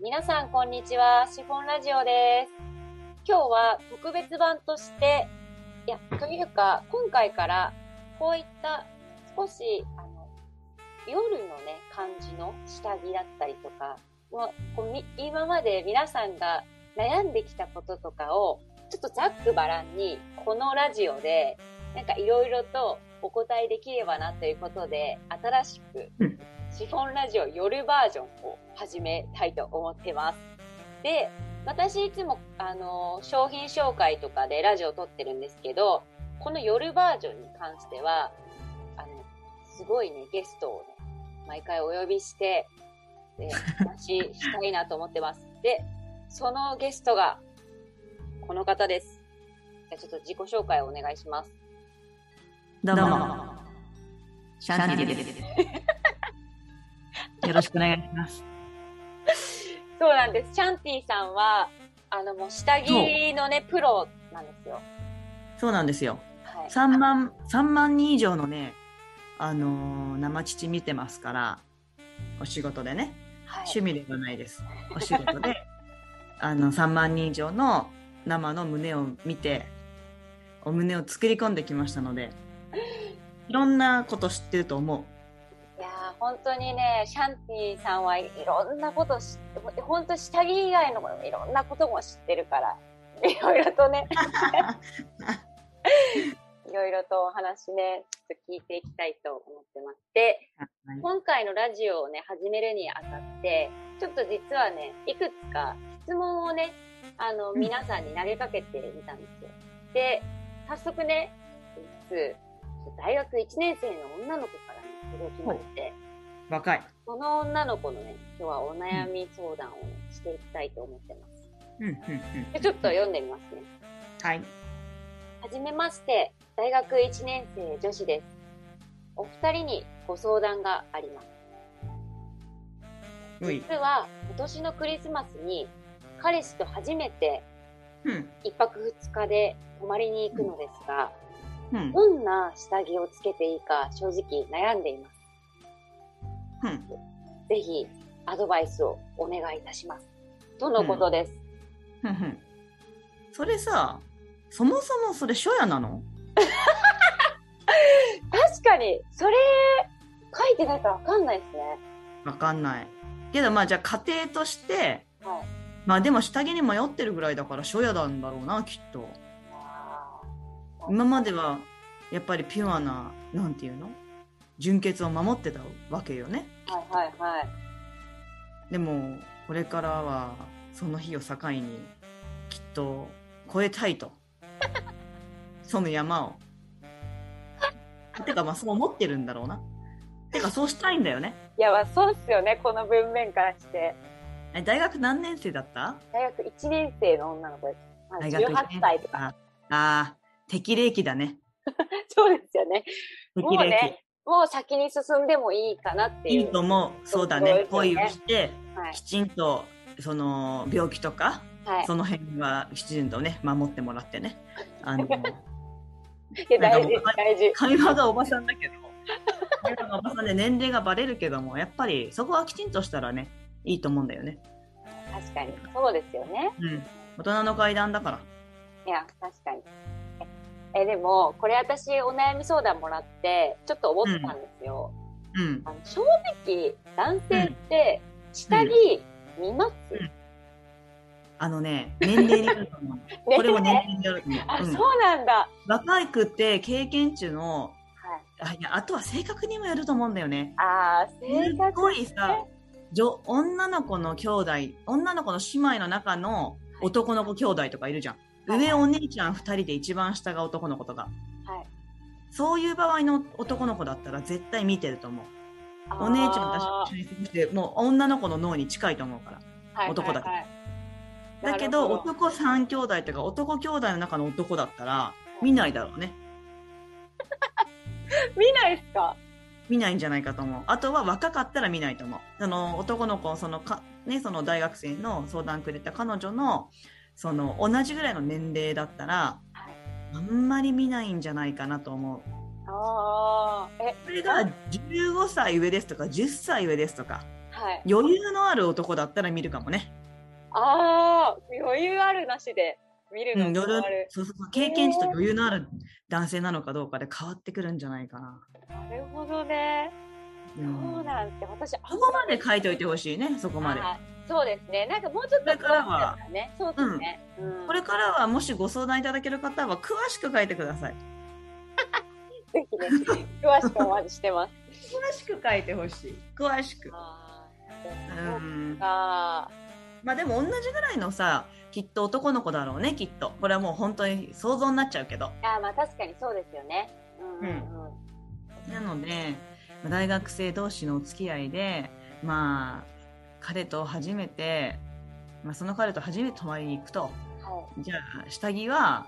皆さんこんにちは、シフォンラジオです。今日は特別版として、いや、というか、今回からこういった少し、あの、夜のね、感じの下着だったりとか、もう今まで皆さんが悩んできたこととかを、ちょっとざっくばらんに、このラジオで、なんかいろいろとお答えできればなということで、新しく、シフォンラジオ夜バージョンを始めたいと思ってます。で、私いつも、あの、商品紹介とかでラジオを撮ってるんですけど、この夜バージョンに関しては、あの、すごいね、ゲストをね、毎回お呼びして、で、話したいなと思ってます。で、そのゲストが、この方です。じゃあちょっと自己紹介をお願いします。どうも。シャンティです。よろしくお願いします。そうなんです。シャンティさんは、あの、もう下着のね、プロなんですよ。そうなんですよ。はい。3万、三万人以上のね、あのー生乳見てますから、お仕事でね、はい、趣味ではないです。お仕事で、あの、3万人以上の生の胸を見て、お胸を作り込んできましたので、いろんなこと知ってると思う。本当にね、シャンティさんはいろんなこと知って、本当下着以外のいろんなことも知ってるから、いろいろとね、いろいろとお話ね、ちょっと聞いていきたいと思ってます。で、今回のラジオをね、始めるにあたって、ちょっと実はね、いくつか質問をね、あの、うん皆さんに投げかけてみたんですよ。で、早速ね、いつ、大学1年生の女の子からね、届きまして、若い。その女の子のね、今日はお悩み相談をね、していきたいと思ってます。うん、うん、うん。でちょっと読んでみますね。はい。はじめまして、大学1年生女子です。お二人にご相談があります。実は今年のクリスマスに彼氏と初めてうん、一泊二日で泊まりに行くのですが、うん、どんな下着をつけていいか正直悩んでいます。うん。ぜひアドバイスをお願いいたします。とのことです。ふんふんそれさ、そもそもそれ初夜なの？確かに、それ書いてないからわかんないですね。わかんない。けどまあじゃあ家庭として、はい。まあでも下着に迷ってるぐらいだから初夜なんだろうな、きっと。今まではやっぱりピュアな、なんていうの？純潔を守ってたわけよね。はいはいはい。でも、これからはその日を境に、きっと超えたいと。その山を。てかまあそう思ってるんだろうな。てかそうしたいんだよね。いや、まあそうっすよね、この文面からして。え大学何年生だった？大学1年生の女の子です。まあ、大学一18年歳とか。ああー、適齢期だね。そうですよね。もう適齢期。ね、もう先に進んでもいいかなっていう。いいと思う。そうだね。ね恋をして、はいき。ちんと、その、病気とか、はい。その辺はきちんとね、守ってもらってね。あの、大事大事。会話がおばさんだけど、会話がおばさんで年齢がバレるけども、やっぱりそこはきちんとしたらね、いいと思うんだよね。確かに。そうですよね。うん。大人の階段だから。いや、確かに。え、えでも、これ私お悩み相談もらって、ちょっと思ったんですよ。うん。あの正直、男性って、下着見ます、うんあのね、年齢によると思う。これも年齢によると思う。あ、うんそうなんだ。若くて経験値の、はい。あいやあとは性格にもよると思うんだよね。あー、性す格。ごいさ、女女の子の兄弟、女の子の姉妹の中の男の子兄弟とかいるじゃん。はい上お姉ちゃん二人で一番下が男の子とか。はい。そういう場合の男の子だったら絶対見てると思う。お姉ちゃんあたちと一緒に過ごして、もう女の子の脳に近いと思うから。ー男だはいはいはいだけど、男三兄弟とか男兄弟の中の男だったら、見ないだろうね。見ないっすか？見ないんじゃないかと思う。あとは若かったら見ないと思う。その男の子、そのか、ね、その大学生の相談くれた彼女の、その同じぐらいの年齢だったら、はいあんまり見ないんじゃないかなと思う。ああ、え、それが15歳上ですとか10歳上ですとか、はい。余裕のある男だったら見るかもね。ああ、余裕あるなしで見るうん、の余裕変わる。そうそうそう経験値と余裕のある男性なのかどうかで変わってくるんじゃないかな。なるほどね。うそうんなんて、私、あそこまで書いておいてほしいね、そこまで。はいそうですね。なんかもうちょっとこれからは。そうですね。うんこれからはもしご相談いただける方は詳しく書いてください。ぜひね、詳しくお待ちしてます。詳しく書いてほしい。詳しく。あうーん。あまあでも同じぐらいのさ、きっと男の子だろうね、きっと。これはもう本当に想像になっちゃうけど。ーあー、まあ確かにそうですよね。うんうんうん。なので、まあ大学生同士のお付き合いで、まあ、彼と初めて、まあその彼と初めて泊まりに行くと。はじゃあ、下着は、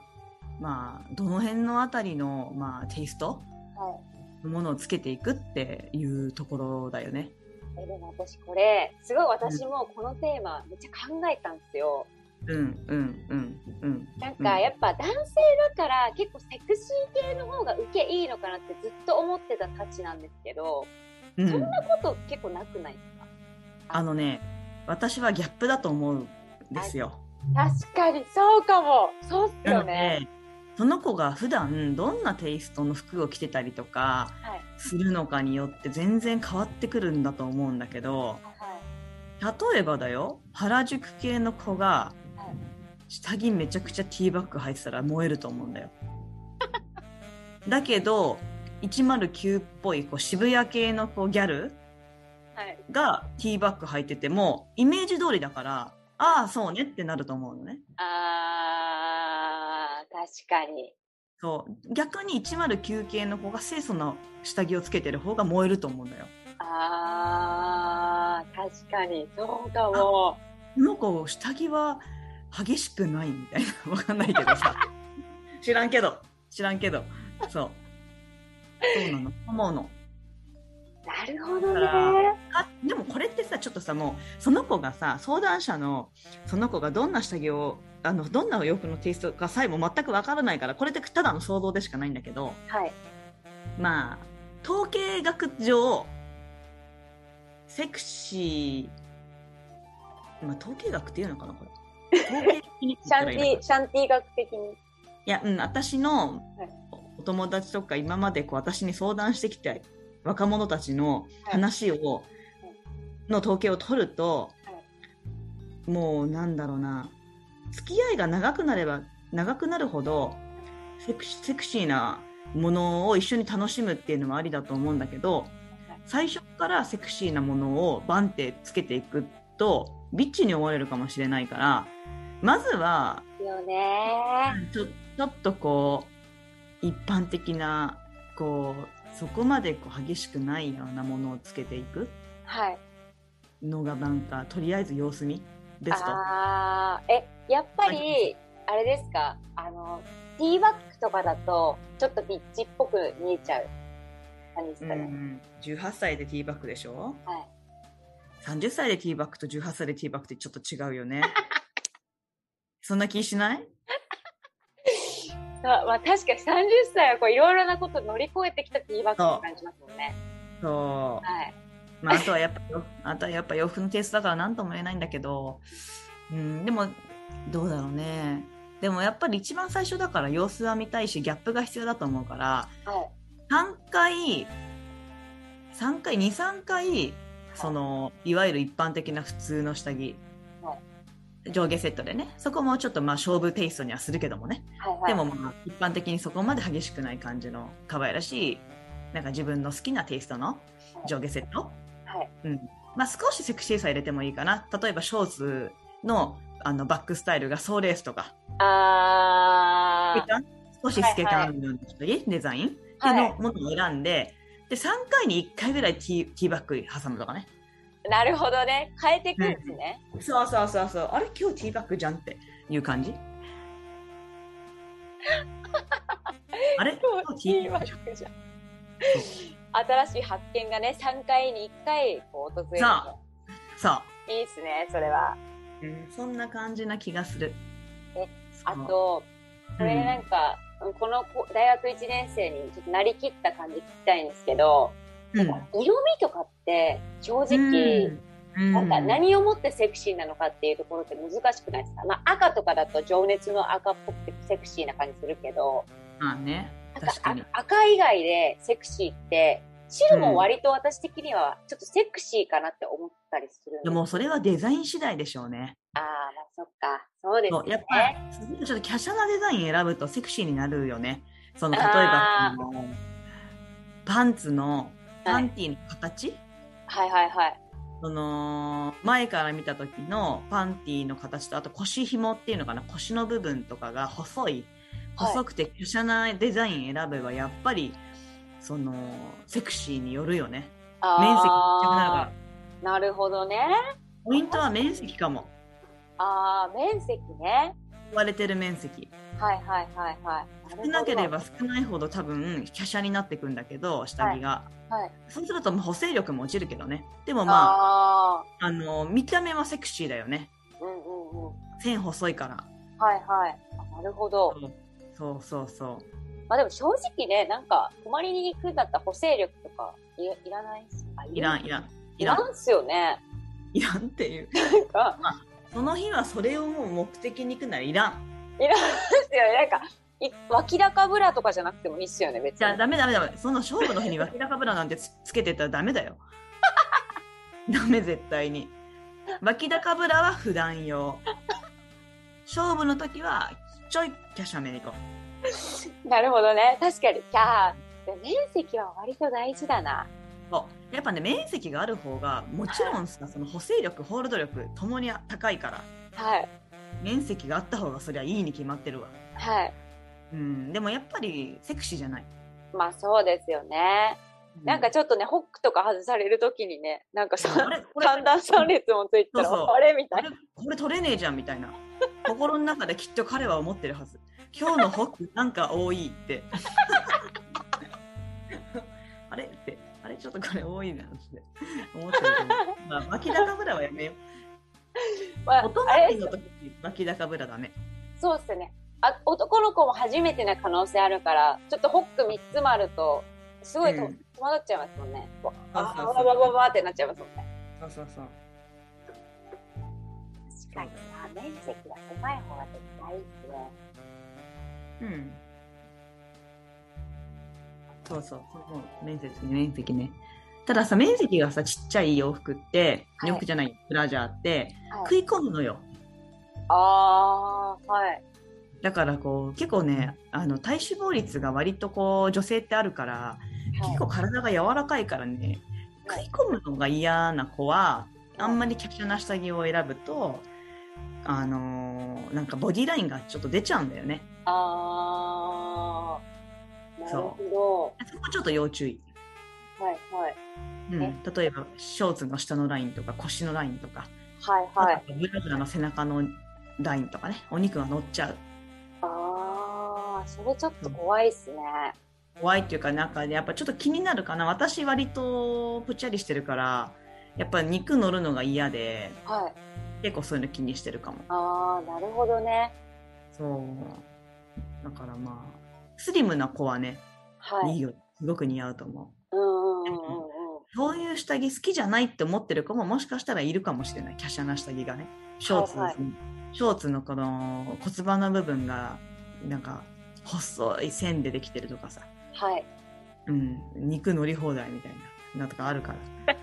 まあ、どの辺のあたりの、まあ、テイスト？い。はい。のものをつけていくっていうところだよね。えでも私これすごい私もこのテーマめっちゃ考えたんですよ。うん、うん、うん、うん。なんかやっぱ男性だから結構セクシー系の方が受けいいのかなってずっと思ってたたちなんですけど、うんそんなこと結構なくない？ですかあのね、私はギャップだと思うんですよ。確かにそうかもそうっすよね。で、その子が普段どんなテイストの服を着てたりとかはいするのかによって全然変わってくるんだと思うんだけど、はい例えばだよ、原宿系の子がはい下着めちゃくちゃティーバッグ履いてたら燃えると思うんだよ。だけど、109っぽいこう渋谷系のこうギャルはいがティーバッグ履いてても、イメージ通りだから、ああ、そうねってなると思うのね。あー確かにそう。逆に109系の子が清楚な下着をつけてる方が燃えると思うんだよ。あー確かにそうかも。この子、下着は激しくないみたいな。わかんないけどさ。知らんけど。知らんけど。そう。そうなの。思うの。なるほどだね。あでもこれってさちょっとさもうその子がさ相談者のその子がどんな下着をあのどんな洋服のテイストかさえも全くわからないからこれってただの想像でしかないんだけどはいまあ統計学上セクシーまあ統計学っていうのかなこれ統計的にってシャンティシャンティ学的に。いや、うん、私のはいお友達とか今までこう私に相談してきた若者たちの話を、の統計を取ると、もうなんだろうな、付き合いが長くなれば長くなるほどセクシセクシーなものを一緒に楽しむっていうのもありだと思うんだけど、最初からセクシーなものをバンってつけていくと、ビッチに思われるかもしれないから、まずはちょちょっとこう一般的なこうそこまでこう激しくないようなものをつけていくはい。のがなんかとりあえず様子見ベストあー。え、やっぱり、あれですか？あの、ティーバッグとかだと、ちょっとビッチっぽく見えちゃう。感じですうかね？ん18歳でティーバッグでしょ？はい。30歳でティーバッグと18歳でティーバッグってちょっと違うよね。そんな気しない？あまあ確かに30歳はこういろいろなこと乗り越えてきたって感じますもんね。そうはい。まあ、あとはやっぱ、あとはやっぱ洋服のテイストだから何とも言えないんだけど、うん、でも、どうだろうね。でもやっぱり一番最初だから様子は見たいし、ギャップが必要だと思うから、はい。3回、3回、2、3回、その、いわゆる一般的な普通の下着、は上下セットでね、そこもちょっとまあ勝負テイストにはするけどもね、はいはい。でもまあ一般的にそこまで激しくない感じの可愛らしい、なんか自分の好きなテイストの上下セット。はい。うん。まあ、少しセクシーさ入れてもいいかな。例えばショーツのあのバックスタイルがソーレースとか、あー。少し透け感あるような下着デザイン？っていうのものを選んで、で、3回に1回ぐらいティーティーバッグ挟むとかね。なるほどね。変えていくんですね。そうそうそうそう。あれ？今日ティーバッグじゃんっていう感じ？あれ？今日ティーバッグじゃん。新しい発見がね、3回に1回こう訪れる。そう。いいっすね、それは。うん、そんな感じな気がする。えあと、これなんか、この子大学1年生にちょっとなりきった感じ聞きたいんですけど、うん。なんか色味とかって正直、うん。うん。なんか何をもってセクシーなのかっていうところって難しくないですか、まあ、赤とかだと情熱の赤っぽくてセクシーな感じするけど、まあね。赤以外でセクシーって、白も割と私的にはちょっとセクシーかなって思ったりするんでもそれはデザイン次第でしょうね。ああ、まあそっか。そうですね。やっぱちょっと華奢なデザイン選ぶとセクシーになるよね。その例えあばパンツのパンティーの形、はいはいはい。その前から見た時のパンティーの形とあと腰紐っていうのかな？腰の部分とかが細いはい。細くて華奢なデザイン選べばやっぱりそのセクシーによるよね。面積なるなるほどね。ポイントは面積かも。ああ、面積ね。言われてる面積。はいはいはいはい。少なければ少ないほど多分華奢になっていくんだけど下着が、はい。そうすると補正力も落ちるけどね。でもまあああの見た目はセクシーだよね。あ、うんうんうん。線細いから。はいはい。あなるほど。そう。そうそうまあでも正直ね、なんか、泊まりに行くんだったら補正力とかいいらないいらんいらん。いらん。っすよね。いらんっていう。なんか、その日はそれをもう目的に行くならいらんいらんっすよね。なんか、い脇高ブラとかじゃなくてもいいっすよね、別に。じゃあダメダメダメその勝負の日に 脇高ブラなんてつつけてたらダメだよ ダメ絶対に脇高ブラは普段用勝負の時はちょい華奢めに行こ なるほどね。確かに。じゃあ、面積は割と大事だな。うそう。やっぱね面積がある方がもちろんさその補正力ホールド力ともに高いからはい。面積があった方がそりゃいいに決まってるわ。はい。うん。でもやっぱりセクシーじゃない。まあそうですよね。なんかちょっとね、ホックとか外されるときにね、なんかさ、これこれ三段三列もついてたら、そうそう。あれみたあいな。れこれ取れねえじゃんみたいな。心の中できっと彼は思ってるはず。今日のホックなんか多いってょっとこれ多いなって思ってると思 う、まあ、脇高ブラはやめよまあう大人の時に脇高ブラだねそうっすね。あ、男の子も初めてな可能性あるから、ちょっとホック3つもあると、すごいと、うん戸惑っちゃいますもんね。あそうそうそうバババババってなっちゃいますもんね。そうそうそう確かにな、面積が狭い方が絶対いいっすね。うんそうそうもう面積面積ね。たださ面積がさちっちゃい洋服ってはい。洋服じゃない、ブラジャーってはい。食い込むのよ。あー、はい。だからこう結構ねあの体脂肪率が割とこう女性ってあるから、はい。結構体が柔らかいからねはい食い込むのが嫌な子はあんまり華奢な下着を選ぶとあのーなんかボディラインがちょっと出ちゃうんだよね。あそほそこちょっと要注意、ど。はいはい。うんえ、例えばショーツの下のラインとか腰のラインとか、はいはい。ブラジャーの背中のラインとかねお肉が乗っちゃうあー、それちょっと怖いっすね。怖いっていうかなんかねやっぱちょっと気になるかな私割とぷっちゃりしてるからやっぱ肉乗るのが嫌ではい。結構そういうの気にしてるかもあー、なるほどね。そうだからまあスリムな子はね、はい。いいよすごく似合うと思ううんうんうんうんうん。そういう下着好きじゃないって思ってる子ももしかしたらいるかもしれない華奢な下着がねショーツ、はいはいショーツのこの骨盤の部分がなんか細い線でできてるとかさはい。うん、肉乗り放題みたいなのとかあるから。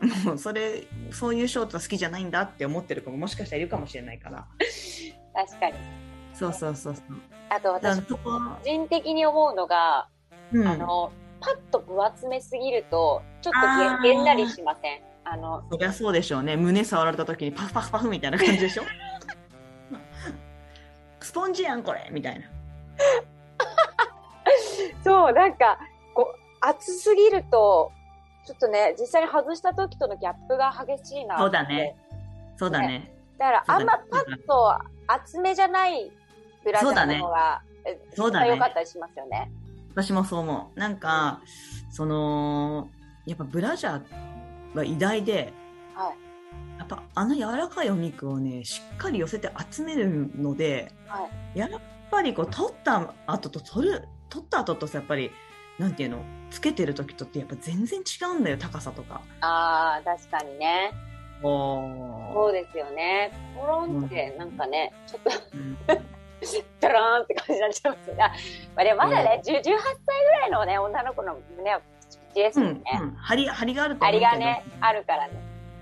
もうそれそういうショートは好きじゃないんだって思ってる子ももしかしたらいるかもしれないから確かに。そうそうそうそう。あと私、個人的に思うのが、うん。あの、パッと分厚めすぎると、ちょっとげげんなりしません？あの、そりゃそうでしょうね。胸触られた時にパフパフパフみたいな感じでしょ？スポンジやんこれみたいな。そう、なんか、こう、厚すぎると、ちょっとね、実際に外した時とのギャップが激しいなそうだね。そうだね。だから、あんまパッと厚めじゃないブラジャーの方が、えそうだね良かったりしますよね。私もそう思うなんかそのやっぱブラジャーは偉大ではい。やっぱあの柔らかいお肉をねしっかり寄せて集めるのではい。やっぱりこう取った後と取る取った後とさやっぱりなんていうのつけてる時とってやっぱ全然違うんだよ高さとかああ、確かにね。おそうですよね。ポロンってなんかね、ちょっとうん ドラーンって感じになっちゃいますよね。あまあ、でもまだね、10 18歳ぐらいのね、女の子の胸はピチピチですうんよね。うん、張り張りがあるとあ思うけどりがね、あるからね。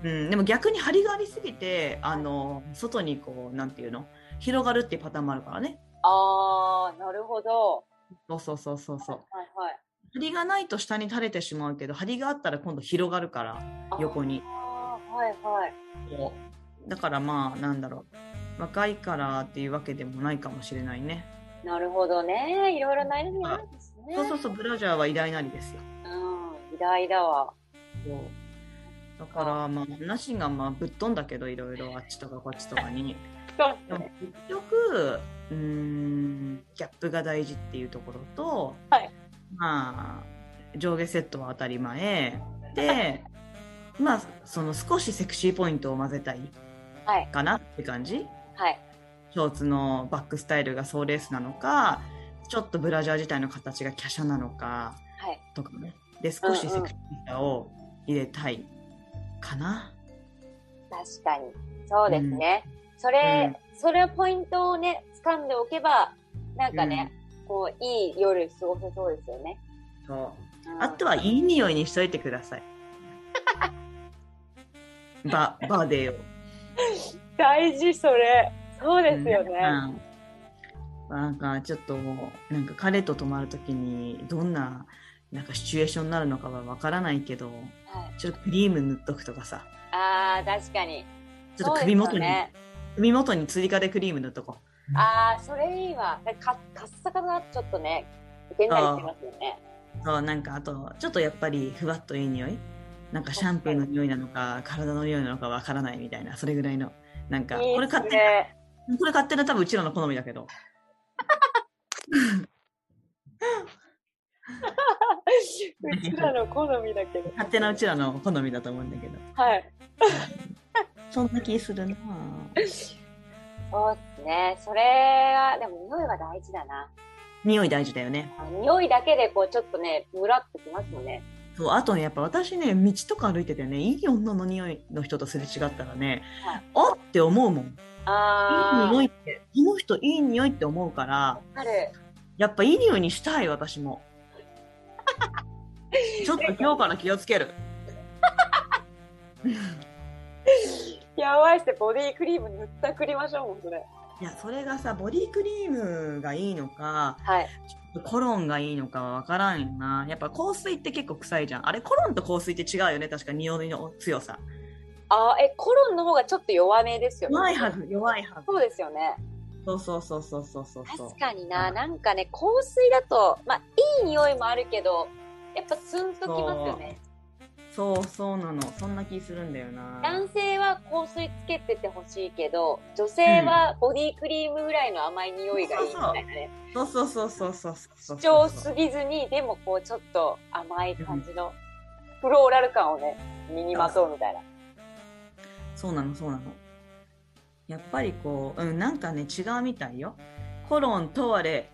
うん、でも逆に張りがありすぎてあの外にこうなんていうの？広がるっていうパターンもあるからねあー、なるほど。そうそうそうそうそうはいはい。張りがないと下に垂れてしまうけど張りがあったら今度広がるから横にあーはいはい。だからまあなんだろう若いからっていうわけでもないかもしれないねなるほどね。いろいろ悩みあるんですね。そうそうそうブラジャーは偉大なりですようん、偉大だわ。そうだからまあ話がまあぶっ飛んだけどいろいろあっちとかこっちとかに そうでも結局うーんギャップが大事っていうところと、はいまあ上下セットは当たり前でまあその少しセクシーポイントを混ぜたい。かなって感じはい。ショーツのバックスタイルがソーレースなのかちょっとブラジャー自体の形が華奢なのかはい。とかねで少しセクシーさを入れたいかな、確かに。そうですね。それ、それをポイントをね、掴んでおけば、なんかね、こう、いい夜過ごせそうですよね。そううんあとはいい匂いにしといてください。ババーデーを。大事、それ。そうですよね。うんなんかちょっとなんか彼と泊まるときにどんななんかシチュエーションになるのかはわからないけどはい、ちょっとクリーム塗っとくとかさあー、確かに。ちょっと首元に、ね。首元に追加でクリーム塗っとこあー、それいいわ。かカッサカサだとちょっとね、いけんなりしますよね。うそうなんかあとちょっとやっぱりふわっといい匂いなんかシャンプーの匂いなのか体の匂いなのかわからないみたいなそれぐらいのなんかこれ勝手ね。これ勝手な多分うちらの好みだけどうちらの好みだけど。勝手なうちらの好みだと思うんだけどはい。そんな気するなそうっすね。それは、でも匂いは大事だな。匂い大事だよね匂いだけでこうちょっとね、ムラっときますもんね。そうあとねやっぱ私ね道とか歩いててねいい女の匂いの人とすれ違ったらね、はいあって思うもんいいあー。匂いってこの人いい匂いって思うから。やっぱいい匂いにしたい私も ちょっと今日から気をつけるやばいっすね。ボディクリーム塗ったくりましょうもん、それ。いやそれがさボディクリームがいいのかはい。コロンがいいのかは分からんよな。やっぱ香水って結構臭いじゃん。あれコロンと香水って違うよね。確か匂いの強さ。あー、え、コロンの方がちょっと弱めですよね。弱いはず弱いはず。そうですよね。そうそうそうそうそうそう。そう確かにな、なんかね、香水だと、まあ、いい匂いもあるけど、やっぱスンときますよね。そうそうなの。そんな気するんだよな。男性は香水つけててほしいけど、女性はボディクリームぐらいの甘い匂いがいいみたいなね。そうそうそうそうそうそう主張すぎずに、でもこうちょっと甘い感じの、フローラル感をね、身にまとうみたいな。そうなのそうなの。やっぱりこううんなんかね違うみたいよ。コロントワレ、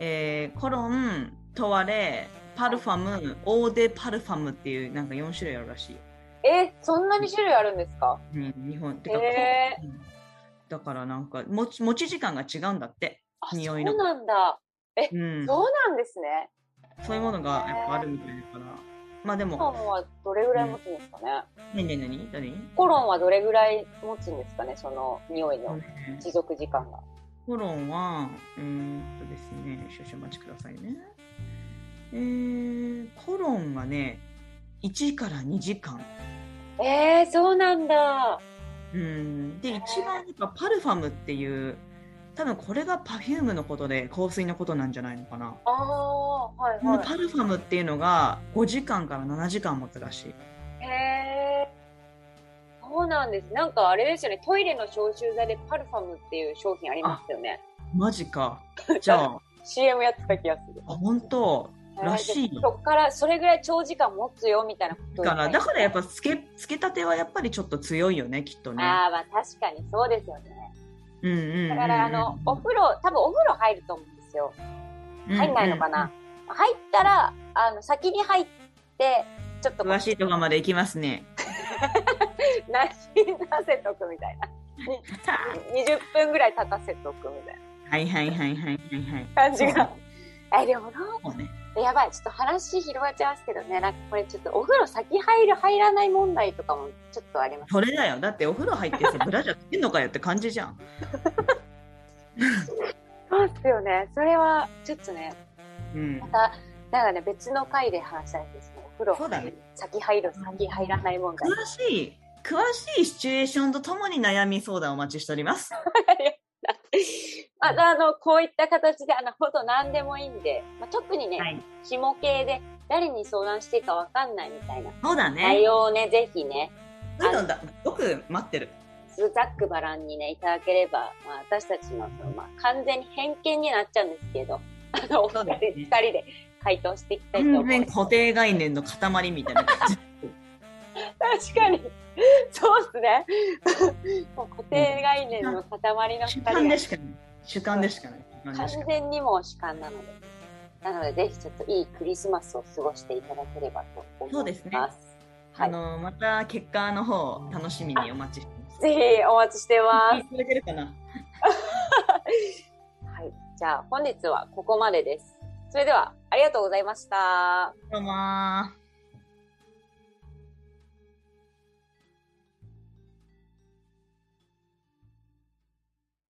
えーコロントワレパルファムオーデパルファムっていうなんか4種類あるらしいよ、え、そんなに種類あるんですか？うん、日本てか、へうん。だからなんか持ち持ち時間が違うんだって、匂いの。なんだ。うん、そうなんですね。そういうものがやっぱあるみたいだから。まあでコロもンはどれぐらい持つんですかね？コロンはどれぐらい持つんですかね、その匂いの持続時間が。コロンは、うーんとですね、少々お待ちくださいね。えー、コロンはね、1から2時間。えー、そうなんだ。うん。で、一番やっぱパルファムっていう、多分これがパフュームのことで香水のことなんじゃないのかな。ああ、はいこのはパルファムっていうのが5時間から7時間持つらしい。い。へえ。そうなんです。なんかあれですよね、トイレの消臭剤でパルファムっていう商品ありますよね。マジか。じゃあ、CM やってた気がする。あ本当らしいそっからそれぐらい長時間持つよみたいなことだから、だからやっぱ。ぱつけ、つけたてはやっぱりちょっと強いよね、きっとね。ああ、まあ確かにそうですよね。うんうんうんうん。だからあの、お風呂、多分お風呂入ると思うんですよ。入んないのかな、入ったら、あの、先に入って、ちょっとこう詳しいところまで行きますね。なじませとくみたいな。20分ぐらい立たせとくみたいはいはいはいはいはいはい。な感じが。え、でもな、そうね。やばい、ちょっと話広がっちゃいますけどね、なんかこれちょっとお風呂先入る入らない問題とかもちょっとあります。それだよ。だってお風呂入ってさ、ブラジャーつけんのかよって感じじゃん。そうっすよね。それはちょっとね、うんま。た、なんかね、別の回で話したいですね。お風呂ね先入る、先入らない問題。詳しい、詳しいシチュエーションとともに悩み相談をお待ちしております。ああの、こういった形で、あの、ほんと何でもいいんで、まあ、特にね、はい。下系で誰に相談していいかわかんないみたいなそうだね内。容をね、ぜひね、そういうのだ、よく待ってる。ざっくばらんにね、いただければ、まあ、私たちの、まあ、完全に偏見になっちゃうんですけど、あの、お二人、ね二人で回答していきたいと思います。固定概念の塊みたいな感じ。確かに。そうっすね。もう固定概念の塊の主観でしかない。主観でしかない。完全にもう主観なので。なので、ぜひちょっといいクリスマスを過ごしていただければと思います。そうですねはい。あの、また結果の方、楽しみに お待ちしてます。ぜひお待ちしてます聞い。てくれてるかなはい。じゃあ、本日はここまでです。それでは、ありがとうございました。どうもー。